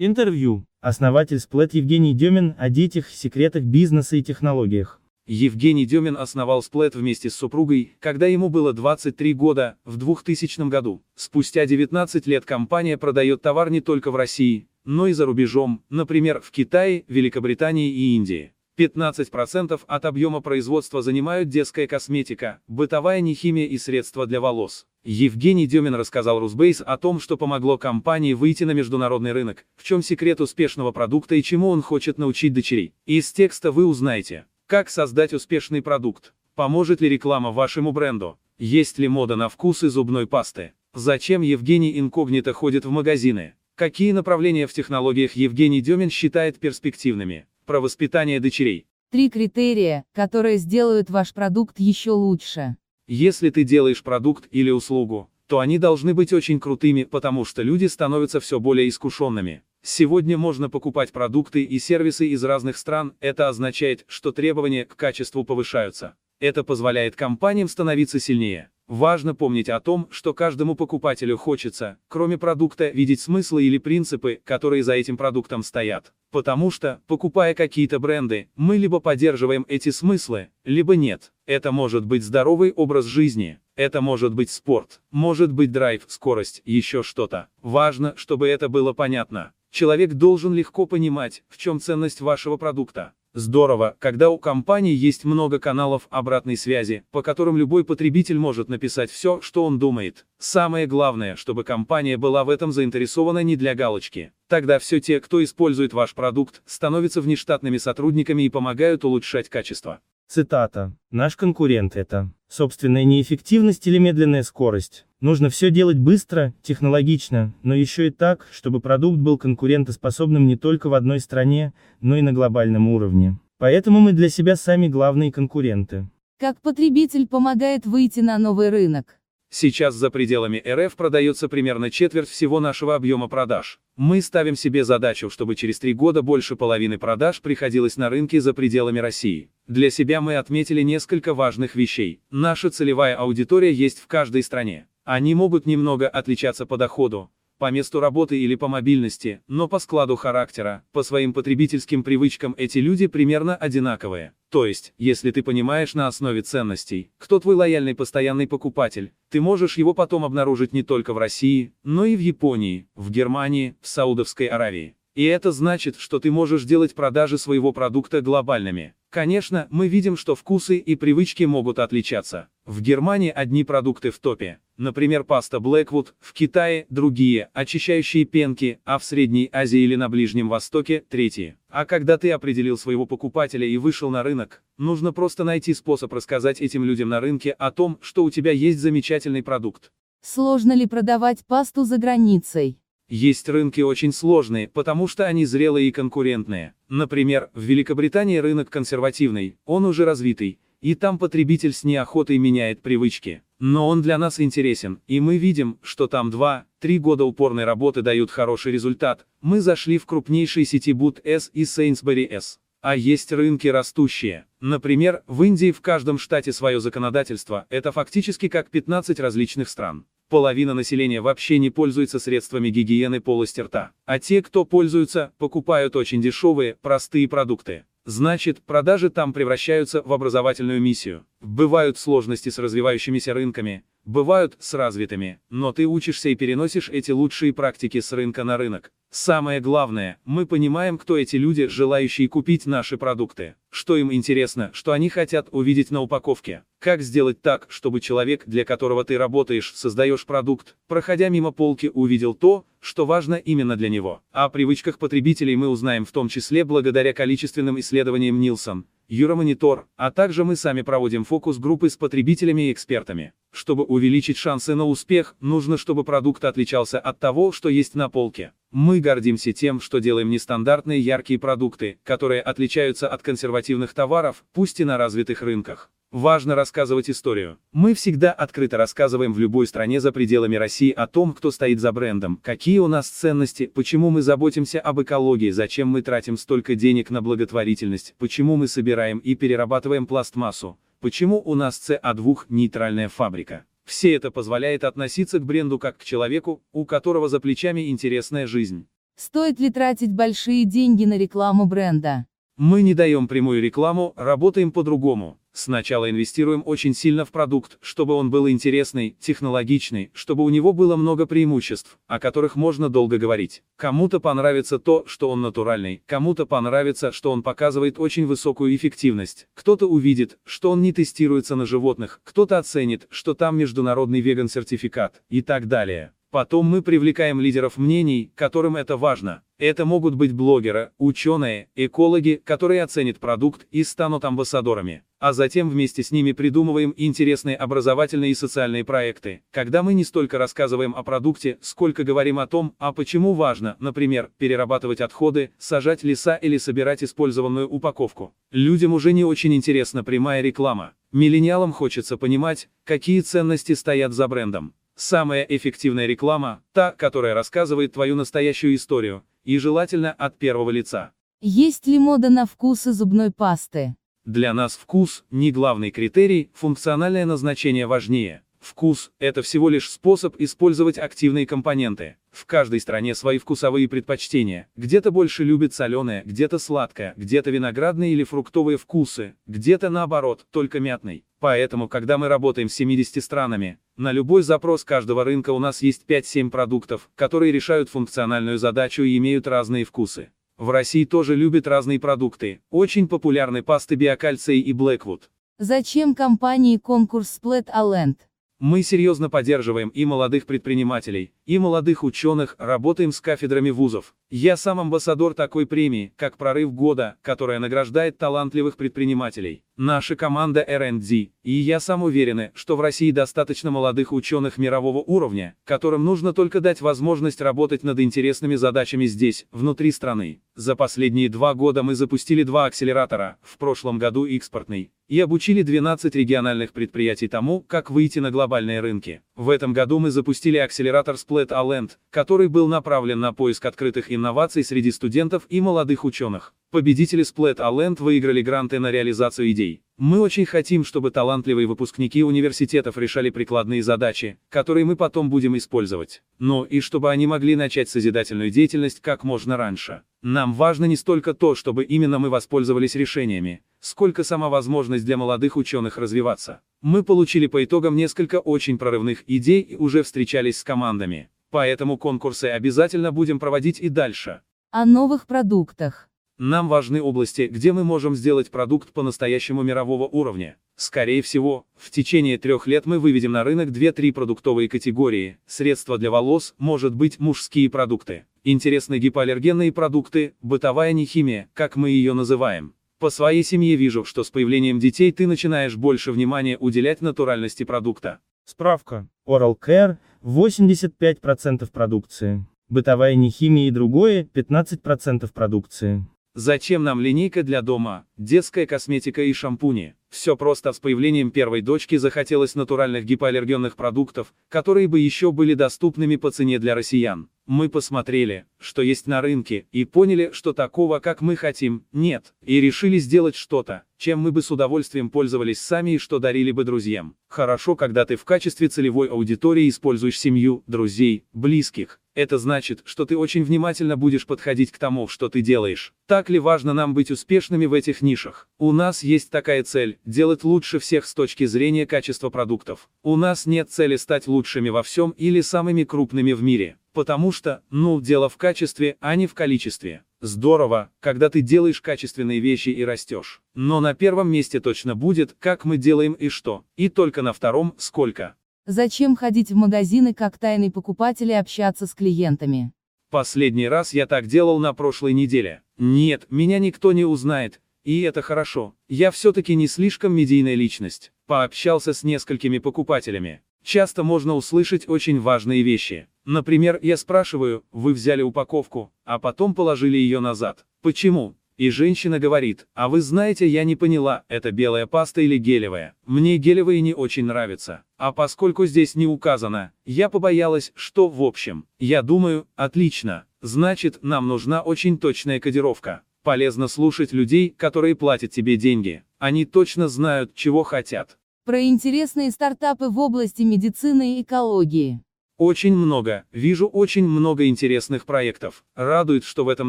Интервью. Основатель Сплэт Евгений Демин о детях, секретах бизнеса и технологиях. Евгений Демин основал Сплэт вместе с супругой, когда ему было 23 года, в 2000 году. Спустя 19 лет компания продает товар не только в России, но и за рубежом, например, в Китае, Великобритании и Индии. 15% от объема производства занимают детская косметика, бытовая нехимия и средства для волос. Евгений Демин рассказал Русбейс о том, что помогло компании выйти на международный рынок, в чем секрет успешного продукта и чему он хочет научить дочерей. Из текста вы узнаете, как создать успешный продукт, поможет ли реклама вашему бренду, есть ли мода на вкусы зубной пасты, зачем Евгений инкогнито ходит в магазины, какие направления в технологиях Евгений Демин считает перспективными, про воспитание дочерей. Три критерия, которые сделают ваш продукт еще лучше. Если ты делаешь продукт или услугу, то они должны быть очень крутыми, потому что люди становятся все более искушенными. Сегодня можно покупать продукты и сервисы из разных стран, это означает, что требования к качеству повышаются. Это позволяет компаниям становиться сильнее. Важно помнить о том, что каждому покупателю хочется, кроме продукта, видеть смыслы или принципы, которые за этим продуктом стоят. Потому что, покупая какие-то бренды, мы либо поддерживаем эти смыслы, либо нет. Это может быть здоровый образ жизни, это может быть спорт, может быть драйв, скорость, еще что-то. Важно, чтобы это было понятно. Человек должен легко понимать, в чем ценность вашего продукта. Здорово, когда у компании есть много каналов обратной связи, по которым любой потребитель может написать все, что он думает. Самое главное, чтобы компания была в этом заинтересована не для галочки. Тогда все те, кто использует ваш продукт, становятся внештатными сотрудниками и помогают улучшать качество. Цитата. «Наш конкурент это собственная неэффективность или медленная скорость. Нужно все делать быстро, технологично, но еще и так, чтобы продукт был конкурентоспособным не только в одной стране, но и на глобальном уровне. Поэтому мы для себя сами главные конкуренты». Как потребитель помогает выйти на новый рынок. Сейчас за пределами РФ продается примерно четверть всего нашего объема продаж. Мы ставим себе задачу, чтобы через три года больше половины продаж приходилось на рынки за пределами России. Для себя мы отметили несколько важных вещей. Наша целевая аудитория есть в каждой стране. Они могут немного отличаться по доходу, по месту работы или по мобильности, но по складу характера, по своим потребительским привычкам эти люди примерно одинаковые. То есть, если ты понимаешь на основе ценностей, кто твой лояльный постоянный покупатель, ты можешь его потом обнаружить не только в России, но и в Японии, в Германии, в Саудовской Аравии. И это значит, что ты можешь делать продажи своего продукта глобальными. Конечно, мы видим, что вкусы и привычки могут отличаться. В Германии одни продукты в топе, например паста Blackwood, в Китае другие, очищающие пенки, а в Средней Азии или на Ближнем Востоке третьи. А когда ты определил своего покупателя и вышел на рынок, нужно просто найти способ рассказать этим людям на рынке о том, что у тебя есть замечательный продукт. Сложно ли продавать пасту за границей? Есть рынки очень сложные, потому что они зрелые и конкурентные. Например, в Великобритании рынок консервативный, он уже развитый, и там потребитель с неохотой меняет привычки. Но он для нас интересен, и мы видим, что там 2-3 года упорной работы дают хороший результат. Мы зашли в крупнейшие сети Boot S и Sainsbury S. А есть рынки растущие. Например, в Индии в каждом штате свое законодательство, это фактически как 15 различных стран. Половина населения вообще не пользуется средствами гигиены полости рта. А те, кто пользуются, покупают очень дешевые, простые продукты. Значит, продажи там превращаются в образовательную миссию. Бывают сложности с развивающимися рынками, бывают с развитыми, но ты учишься и переносишь эти лучшие практики с рынка на рынок. Самое главное, мы понимаем, кто эти люди, желающие купить наши продукты, что им интересно, что они хотят увидеть на упаковке. Как сделать так, чтобы человек, для которого ты работаешь, создаешь продукт, проходя мимо полки, увидел то, что важно именно для него. О привычках потребителей мы узнаем в том числе благодаря количественным исследованиям Нилсон, Юромонитор, а также мы сами проводим фокус-группы с потребителями и экспертами. Чтобы увеличить шансы на успех, нужно, чтобы продукт отличался от того, что есть на полке. Мы гордимся тем, что делаем нестандартные яркие продукты, которые отличаются от консервативных товаров, пусть и на развитых рынках. Важно рассказывать историю. Мы всегда открыто рассказываем в любой стране за пределами России о том, кто стоит за брендом, какие у нас ценности, почему мы заботимся об экологии, зачем мы тратим столько денег на благотворительность, почему мы собираем и перерабатываем пластмассу, почему у нас ЦА2 нейтральная фабрика. Все это позволяет относиться к бренду как к человеку, у которого за плечами интересная жизнь. Стоит ли тратить большие деньги на рекламу бренда? Мы не даем прямую рекламу, работаем по-другому. Сначала инвестируем очень сильно в продукт, чтобы он был интересный, технологичный, чтобы у него было много преимуществ, о которых можно долго говорить. Кому-то понравится то, что он натуральный, кому-то понравится, что он показывает очень высокую эффективность, кто-то увидит, что он не тестируется на животных, кто-то оценит, что там международный веган-сертификат, и так далее. Потом мы привлекаем лидеров мнений, которым это важно. Это могут быть блогеры, ученые, экологи, которые оценят продукт и станут амбассадорами. А затем вместе с ними придумываем интересные образовательные и социальные проекты, когда мы не столько рассказываем о продукте, сколько говорим о том, а почему важно, например, перерабатывать отходы, сажать леса или собирать использованную упаковку. Людям уже не очень интересна прямая реклама. Миллениалам хочется понимать, какие ценности стоят за брендом. Самая эффективная реклама – та, которая рассказывает твою настоящую историю, и желательно от первого лица. Есть ли мода на вкусы зубной пасты? Для нас вкус – не главный критерий, функциональное назначение важнее. Вкус – это всего лишь способ использовать активные компоненты. В каждой стране свои вкусовые предпочтения. Где-то больше любят соленое, где-то сладкое, где-то виноградные или фруктовые вкусы, где-то наоборот, только мятный. Поэтому, когда мы работаем с 70 странами, на любой запрос каждого рынка у нас есть 5-7 продуктов, которые решают функциональную задачу и имеют разные вкусы. В России тоже любят разные продукты. Очень популярны пасты биокальций и Blackwood. Зачем компании конкурс Split Alent? Мы серьезно поддерживаем и молодых предпринимателей, и молодых ученых, работаем с кафедрами вузов. Я сам амбассадор такой премии, как «Прорыв года», которая награждает талантливых предпринимателей. Наша команда R&D, и я сам уверены, что в России достаточно молодых ученых мирового уровня, которым нужно только дать возможность работать над интересными задачами здесь, внутри страны. За последние два года мы запустили два акселератора, в прошлом году экспортный, и обучили 12 региональных предприятий тому, как выйти на глобальные рынки. В этом году мы запустили акселератор Split Alent, который был направлен на поиск открытых инноваций среди студентов и молодых ученых. Победители Split Alent выиграли гранты на реализацию идей. Мы очень хотим, чтобы талантливые выпускники университетов решали прикладные задачи, которые мы потом будем использовать. Но и чтобы они могли начать созидательную деятельность как можно раньше. Нам важно не столько то, чтобы именно мы воспользовались решениями, сколько сама возможность для молодых ученых развиваться. Мы получили по итогам несколько очень прорывных идей и уже встречались с командами. Поэтому конкурсы обязательно будем проводить и дальше. О новых продуктах. Нам важны области, где мы можем сделать продукт по-настоящему мирового уровня. Скорее всего, в течение трех лет мы выведем на рынок 2-3 продуктовые категории. Средства для волос, может быть, мужские продукты. Интересные гипоаллергенные продукты, бытовая нехимия, как мы ее называем. По своей семье вижу, что с появлением детей ты начинаешь больше внимания уделять натуральности продукта. Справка. Oral Care – 85% продукции. Бытовая нехимия и другое – 15% продукции. Зачем нам линейка для дома, детская косметика и шампуни? Все просто с появлением первой дочки захотелось натуральных гипоаллергенных продуктов, которые бы еще были доступными по цене для россиян. Мы посмотрели, что есть на рынке, и поняли, что такого, как мы хотим, нет, и решили сделать что-то, чем мы бы с удовольствием пользовались сами и что дарили бы друзьям. Хорошо, когда ты в качестве целевой аудитории используешь семью, друзей, близких, это значит, что ты очень внимательно будешь подходить к тому, что ты делаешь. Так ли важно нам быть успешными в этих нишах? У нас есть такая цель – делать лучше всех с точки зрения качества продуктов. У нас нет цели стать лучшими во всем или самыми крупными в мире. Потому что, ну, дело в качестве, а не в количестве. Здорово, когда ты делаешь качественные вещи и растешь. Но на первом месте точно будет, как мы делаем и что. И только на втором, сколько. Зачем ходить в магазины как тайный покупатель и общаться с клиентами? Последний раз я так делал на прошлой неделе. Нет, меня никто не узнает, и это хорошо. Я все-таки не слишком медийная личность. Пообщался с несколькими покупателями. Часто можно услышать очень важные вещи. Например, я спрашиваю, вы взяли упаковку, а потом положили ее назад. Почему? И женщина говорит, а вы знаете, я не поняла, это белая паста или гелевая. Мне гелевые не очень нравятся. А поскольку здесь не указано, я побоялась, что в общем. Я думаю, отлично. Значит, нам нужна очень точная кодировка. Полезно слушать людей, которые платят тебе деньги. Они точно знают, чего хотят. Про интересные стартапы в области медицины и экологии. Очень много, вижу очень много интересных проектов. Радует, что в этом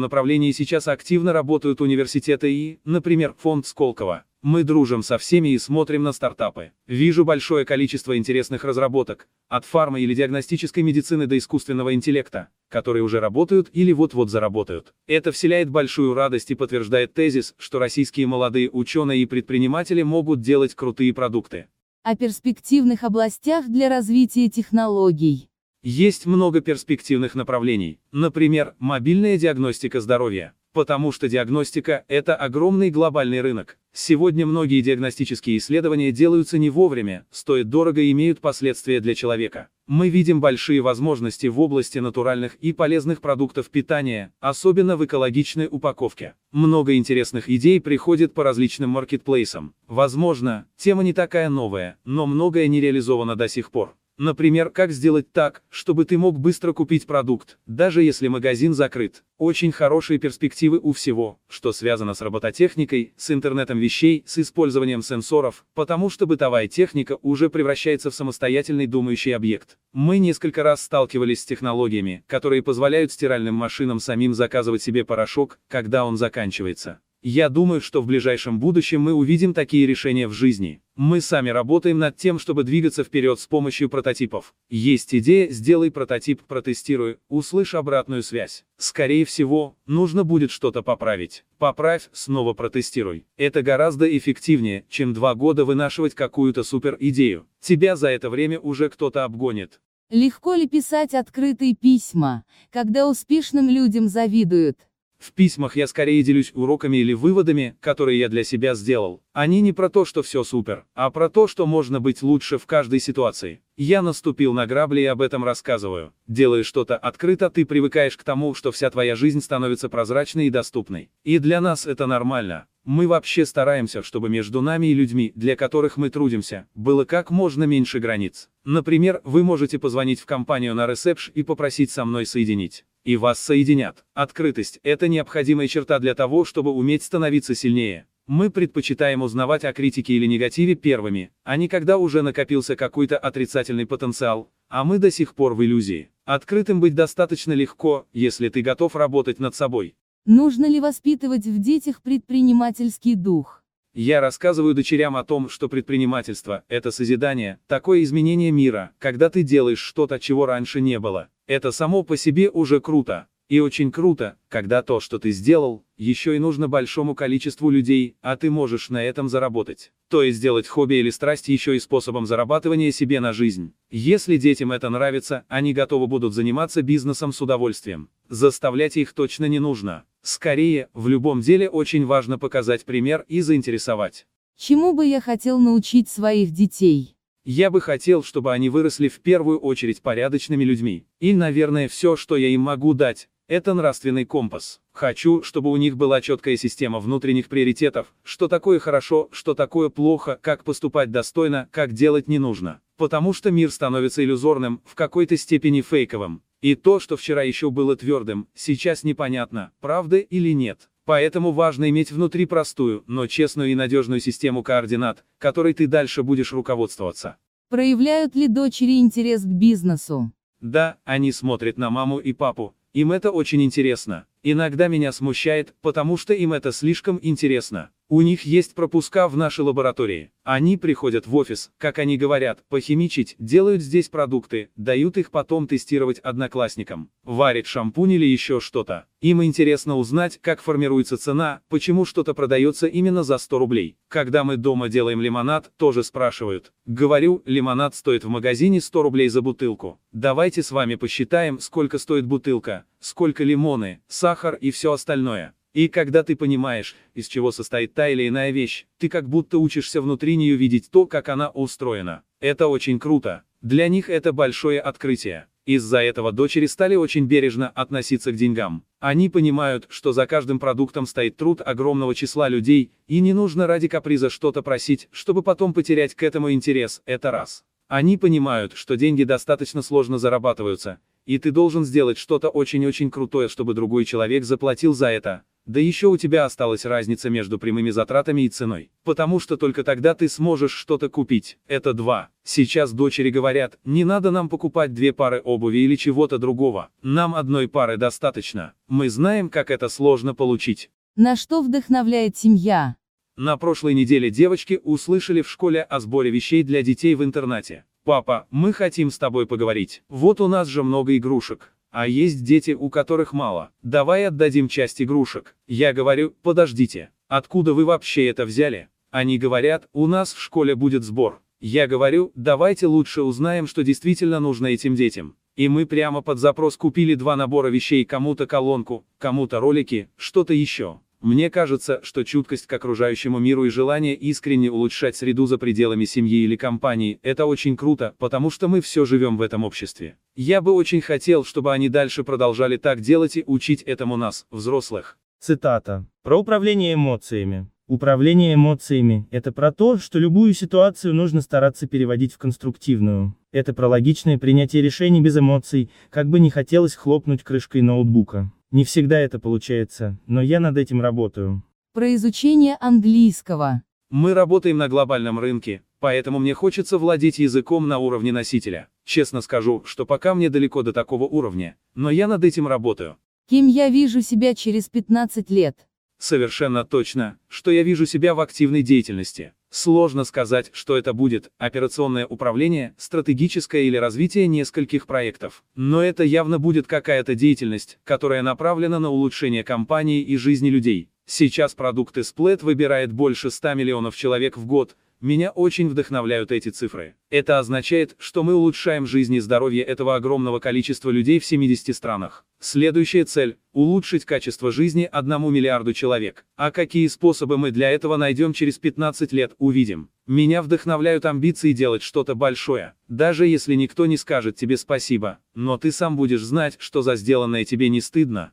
направлении сейчас активно работают университеты и, например, фонд Сколково. Мы дружим со всеми и смотрим на стартапы. Вижу большое количество интересных разработок, от фарма или диагностической медицины до искусственного интеллекта, которые уже работают или вот-вот заработают. Это вселяет большую радость и подтверждает тезис, что российские молодые ученые и предприниматели могут делать крутые продукты. О перспективных областях для развития технологий. Есть много перспективных направлений, например, мобильная диагностика здоровья. Потому что диагностика – это огромный глобальный рынок. Сегодня многие диагностические исследования делаются не вовремя, стоят дорого и имеют последствия для человека. Мы видим большие возможности в области натуральных и полезных продуктов питания, особенно в экологичной упаковке. Много интересных идей приходит по различным маркетплейсам. Возможно, тема не такая новая, но многое не реализовано до сих пор. Например, как сделать так, чтобы ты мог быстро купить продукт, даже если магазин закрыт. Очень хорошие перспективы у всего, что связано с робототехникой, с интернетом вещей, с использованием сенсоров, потому что бытовая техника уже превращается в самостоятельный думающий объект. Мы несколько раз сталкивались с технологиями, которые позволяют стиральным машинам самим заказывать себе порошок, когда он заканчивается. Я думаю, что в ближайшем будущем мы увидим такие решения в жизни. Мы сами работаем над тем, чтобы двигаться вперед с помощью прототипов. Есть идея, сделай прототип, протестируй, услышь обратную связь. Скорее всего, нужно будет что-то поправить. Поправь, снова протестируй. Это гораздо эффективнее, чем два года вынашивать какую-то супер идею. Тебя за это время уже кто-то обгонит. Легко ли писать открытые письма, когда успешным людям завидуют? В письмах я скорее делюсь уроками или выводами, которые я для себя сделал. Они не про то, что все супер, а про то, что можно быть лучше в каждой ситуации. Я наступил на грабли и об этом рассказываю. Делая что-то открыто, ты привыкаешь к тому, что вся твоя жизнь становится прозрачной и доступной. И для нас это нормально. Мы вообще стараемся, чтобы между нами и людьми, для которых мы трудимся, было как можно меньше границ. Например, вы можете позвонить в компанию на ресепш и попросить со мной соединить. И вас соединят. Открытость – это необходимая черта для того, чтобы уметь становиться сильнее. Мы предпочитаем узнавать о критике или негативе первыми, а не когда уже накопился какой-то отрицательный потенциал, а мы до сих пор в иллюзии. Открытым быть достаточно легко, если ты готов работать над собой. Нужно ли воспитывать в детях предпринимательский дух? Я рассказываю дочерям о том, что предпринимательство – это созидание, такое изменение мира, когда ты делаешь что-то, чего раньше не было. Это само по себе уже круто. И очень круто, когда то, что ты сделал, еще и нужно большому количеству людей, а ты можешь на этом заработать. То есть сделать хобби или страсть еще и способом зарабатывания себе на жизнь. Если детям это нравится, они готовы будут заниматься бизнесом с удовольствием. Заставлять их точно не нужно. Скорее, в любом деле очень важно показать пример и заинтересовать. Чему бы я хотел научить своих детей? Я бы хотел, чтобы они выросли в первую очередь порядочными людьми. И, наверное, все, что я им могу дать, это нравственный компас. Хочу, чтобы у них была четкая система внутренних приоритетов, что такое хорошо, что такое плохо, как поступать достойно, как делать не нужно. Потому что мир становится иллюзорным, в какой-то степени фейковым. И то, что вчера еще было твердым, сейчас непонятно, правда или нет. Поэтому важно иметь внутри простую, но честную и надежную систему координат, которой ты дальше будешь руководствоваться. Проявляют ли дочери интерес к бизнесу? Да, они смотрят на маму и папу, им это очень интересно. Иногда меня смущает, потому что им это слишком интересно. У них есть пропуска в нашей лаборатории. Они приходят в офис, как они говорят, похимичить, делают здесь продукты, дают их потом тестировать одноклассникам. Варят шампунь или еще что-то. Им интересно узнать, как формируется цена, почему что-то продается именно за 100 рублей. Когда мы дома делаем лимонад, тоже спрашивают. Говорю, лимонад стоит в магазине 100 рублей за бутылку. Давайте с вами посчитаем, сколько стоит бутылка, сколько лимоны, сахар и все остальное. И когда ты понимаешь, из чего состоит та или иная вещь, ты как будто учишься внутри нее видеть то, как она устроена. Это очень круто. Для них это большое открытие. Из-за этого дочери стали очень бережно относиться к деньгам. Они понимают, что за каждым продуктом стоит труд огромного числа людей, и не нужно ради каприза что-то просить, чтобы потом потерять к этому интерес, это раз. Они понимают, что деньги достаточно сложно зарабатываются, и ты должен сделать что-то очень-очень крутое, чтобы другой человек заплатил за это. Да еще у тебя осталась разница между прямыми затратами и ценой. Потому что только тогда ты сможешь что-то купить. Это два. Сейчас дочери говорят, не надо нам покупать две пары обуви или чего-то другого. Нам одной пары достаточно. Мы знаем, как это сложно получить. На что вдохновляет семья? На прошлой неделе девочки услышали в школе о сборе вещей для детей в интернате. Папа, мы хотим с тобой поговорить. Вот у нас же много игрушек. А есть дети, у которых мало. Давай отдадим часть игрушек. Я говорю, подождите. Откуда вы вообще это взяли? Они говорят, у нас в школе будет сбор. Я говорю, давайте лучше узнаем, что действительно нужно этим детям. И мы прямо под запрос купили два набора вещей, кому-то колонку, кому-то ролики, что-то еще. Мне кажется, что чуткость к окружающему миру и желание искренне улучшать среду за пределами семьи или компании – это очень круто, потому что мы все живем в этом обществе. Я бы очень хотел, чтобы они дальше продолжали так делать и учить этому нас, взрослых. Цитата. Про управление эмоциями. Управление эмоциями – это про то, что любую ситуацию нужно стараться переводить в конструктивную. Это про логичное принятие решений без эмоций, как бы не хотелось хлопнуть крышкой ноутбука. Не всегда это получается, но я над этим работаю. Про изучение английского. Мы работаем на глобальном рынке, поэтому мне хочется владеть языком на уровне носителя. Честно скажу, что пока мне далеко до такого уровня, но я над этим работаю. Кем я вижу себя через 15 лет? Совершенно точно, что я вижу себя в активной деятельности. Сложно сказать, что это будет, операционное управление, стратегическое или развитие нескольких проектов. Но это явно будет какая-то деятельность, которая направлена на улучшение компании и жизни людей. Сейчас продукты Splat выбирает больше 100 миллионов человек в год, меня очень вдохновляют эти цифры. Это означает, что мы улучшаем жизнь и здоровье этого огромного количества людей в 70 странах. Следующая цель – улучшить качество жизни одному миллиарду человек. А какие способы мы для этого найдем через 15 лет, увидим. Меня вдохновляют амбиции делать что-то большое, даже если никто не скажет тебе спасибо, но ты сам будешь знать, что за сделанное тебе не стыдно.